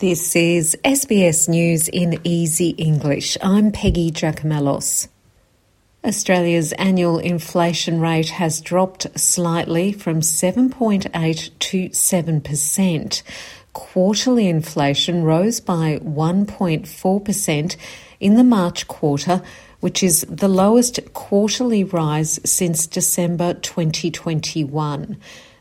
This is SBS News in Easy English. I'm Peggy Giakoumelos. Australia's annual inflation rate has dropped slightly from 7.8 to 7%. Quarterly inflation rose by 1.4% in the March quarter, which is the lowest quarterly rise since December 2021.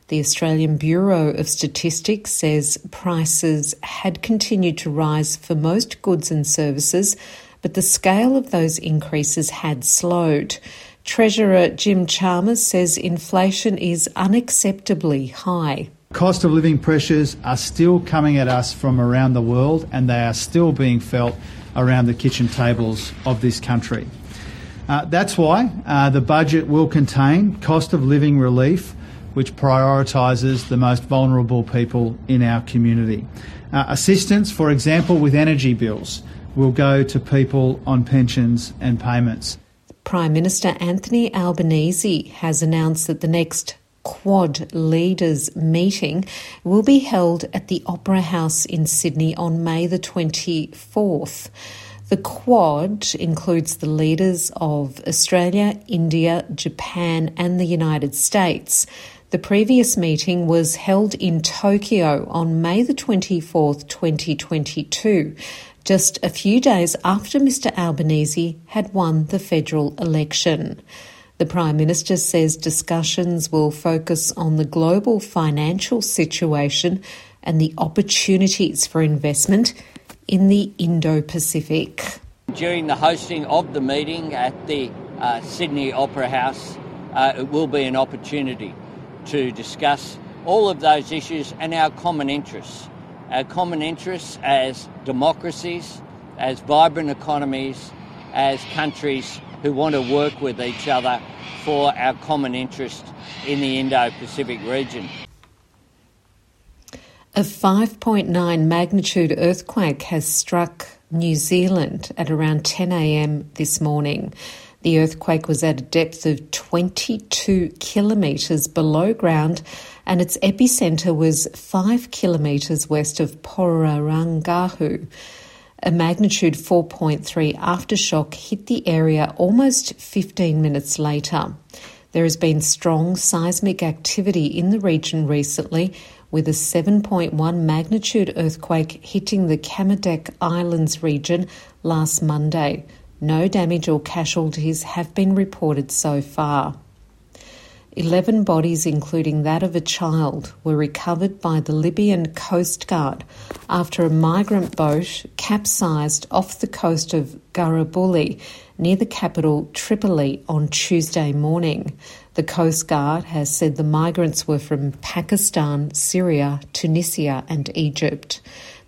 The Australian Bureau of Statistics says prices had continued to rise for most goods and services, but the scale of those increases had slowed. Treasurer Jim Chalmers says inflation is unacceptably high. Cost of living pressures are still coming at us from around the world and they are still being felt around the kitchen tables of this country. Uh, that's why uh, the budget will contain cost of living relief which prioritises the most vulnerable people in our community. Uh, assistance, for example, with energy bills, will go to people on pensions and payments. Prime Minister Anthony Albanese has announced that the next Quad leaders meeting will be held at the Opera House in Sydney on May the 24th. The Quad includes the leaders of Australia, India, Japan, and the United States. The previous meeting was held in Tokyo on May the 24th, 2022, just a few days after Mr Albanese had won the federal election. The Prime Minister says discussions will focus on the global financial situation and the opportunities for investment in the Indo Pacific. During the hosting of the meeting at the uh, Sydney Opera House, uh, it will be an opportunity to discuss all of those issues and our common interests. Our common interests as democracies, as vibrant economies, as countries who want to work with each other for our common interest in the Indo Pacific region. A 5.9 magnitude earthquake has struck New Zealand at around 10 a.m. this morning. The earthquake was at a depth of 22 kilometres below ground and its epicentre was 5 kilometres west of Porangahau. A magnitude 4.3 aftershock hit the area almost 15 minutes later. There has been strong seismic activity in the region recently, with a 7.1 magnitude earthquake hitting the Kermadec Islands region last Monday. No damage or casualties have been reported so far. Eleven bodies, including that of a child, were recovered by the Libyan Coast Guard after a migrant boat capsized off the coast of Garabulli near the capital Tripoli on Tuesday morning. The Coast Guard has said the migrants were from Pakistan, Syria, Tunisia, and Egypt.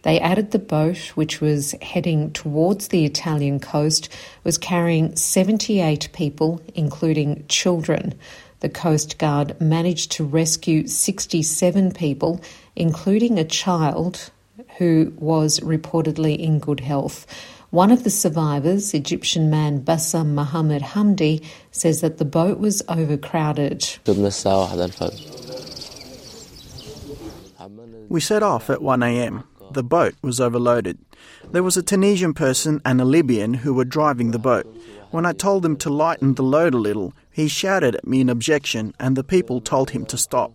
They added the boat, which was heading towards the Italian coast, was carrying 78 people, including children. The Coast Guard managed to rescue 67 people, including a child who was reportedly in good health. One of the survivors, Egyptian man Bassam Mohammed Hamdi, says that the boat was overcrowded. We set off at 1 a.m. The boat was overloaded. There was a Tunisian person and a Libyan who were driving the boat. When I told them to lighten the load a little, he shouted at me in objection, and the people told him to stop.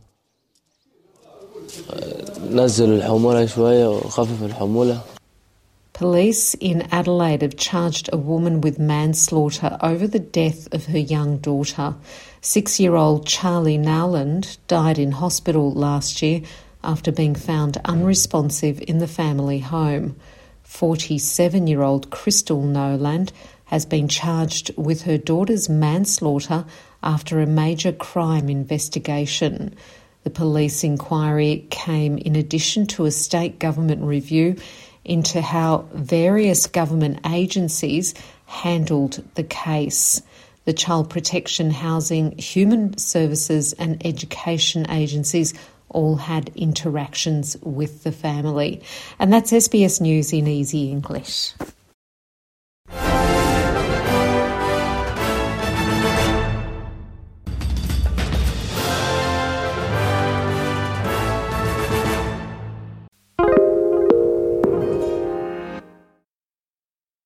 Police in Adelaide have charged a woman with manslaughter over the death of her young daughter. Six year old Charlie Nowland died in hospital last year after being found unresponsive in the family home. 47 year old Crystal Nowland has been charged with her daughter's manslaughter after a major crime investigation. The police inquiry came in addition to a state government review into how various government agencies handled the case. The Child Protection, Housing, Human Services, and Education agencies all had interactions with the family. And that's SBS News in Easy English.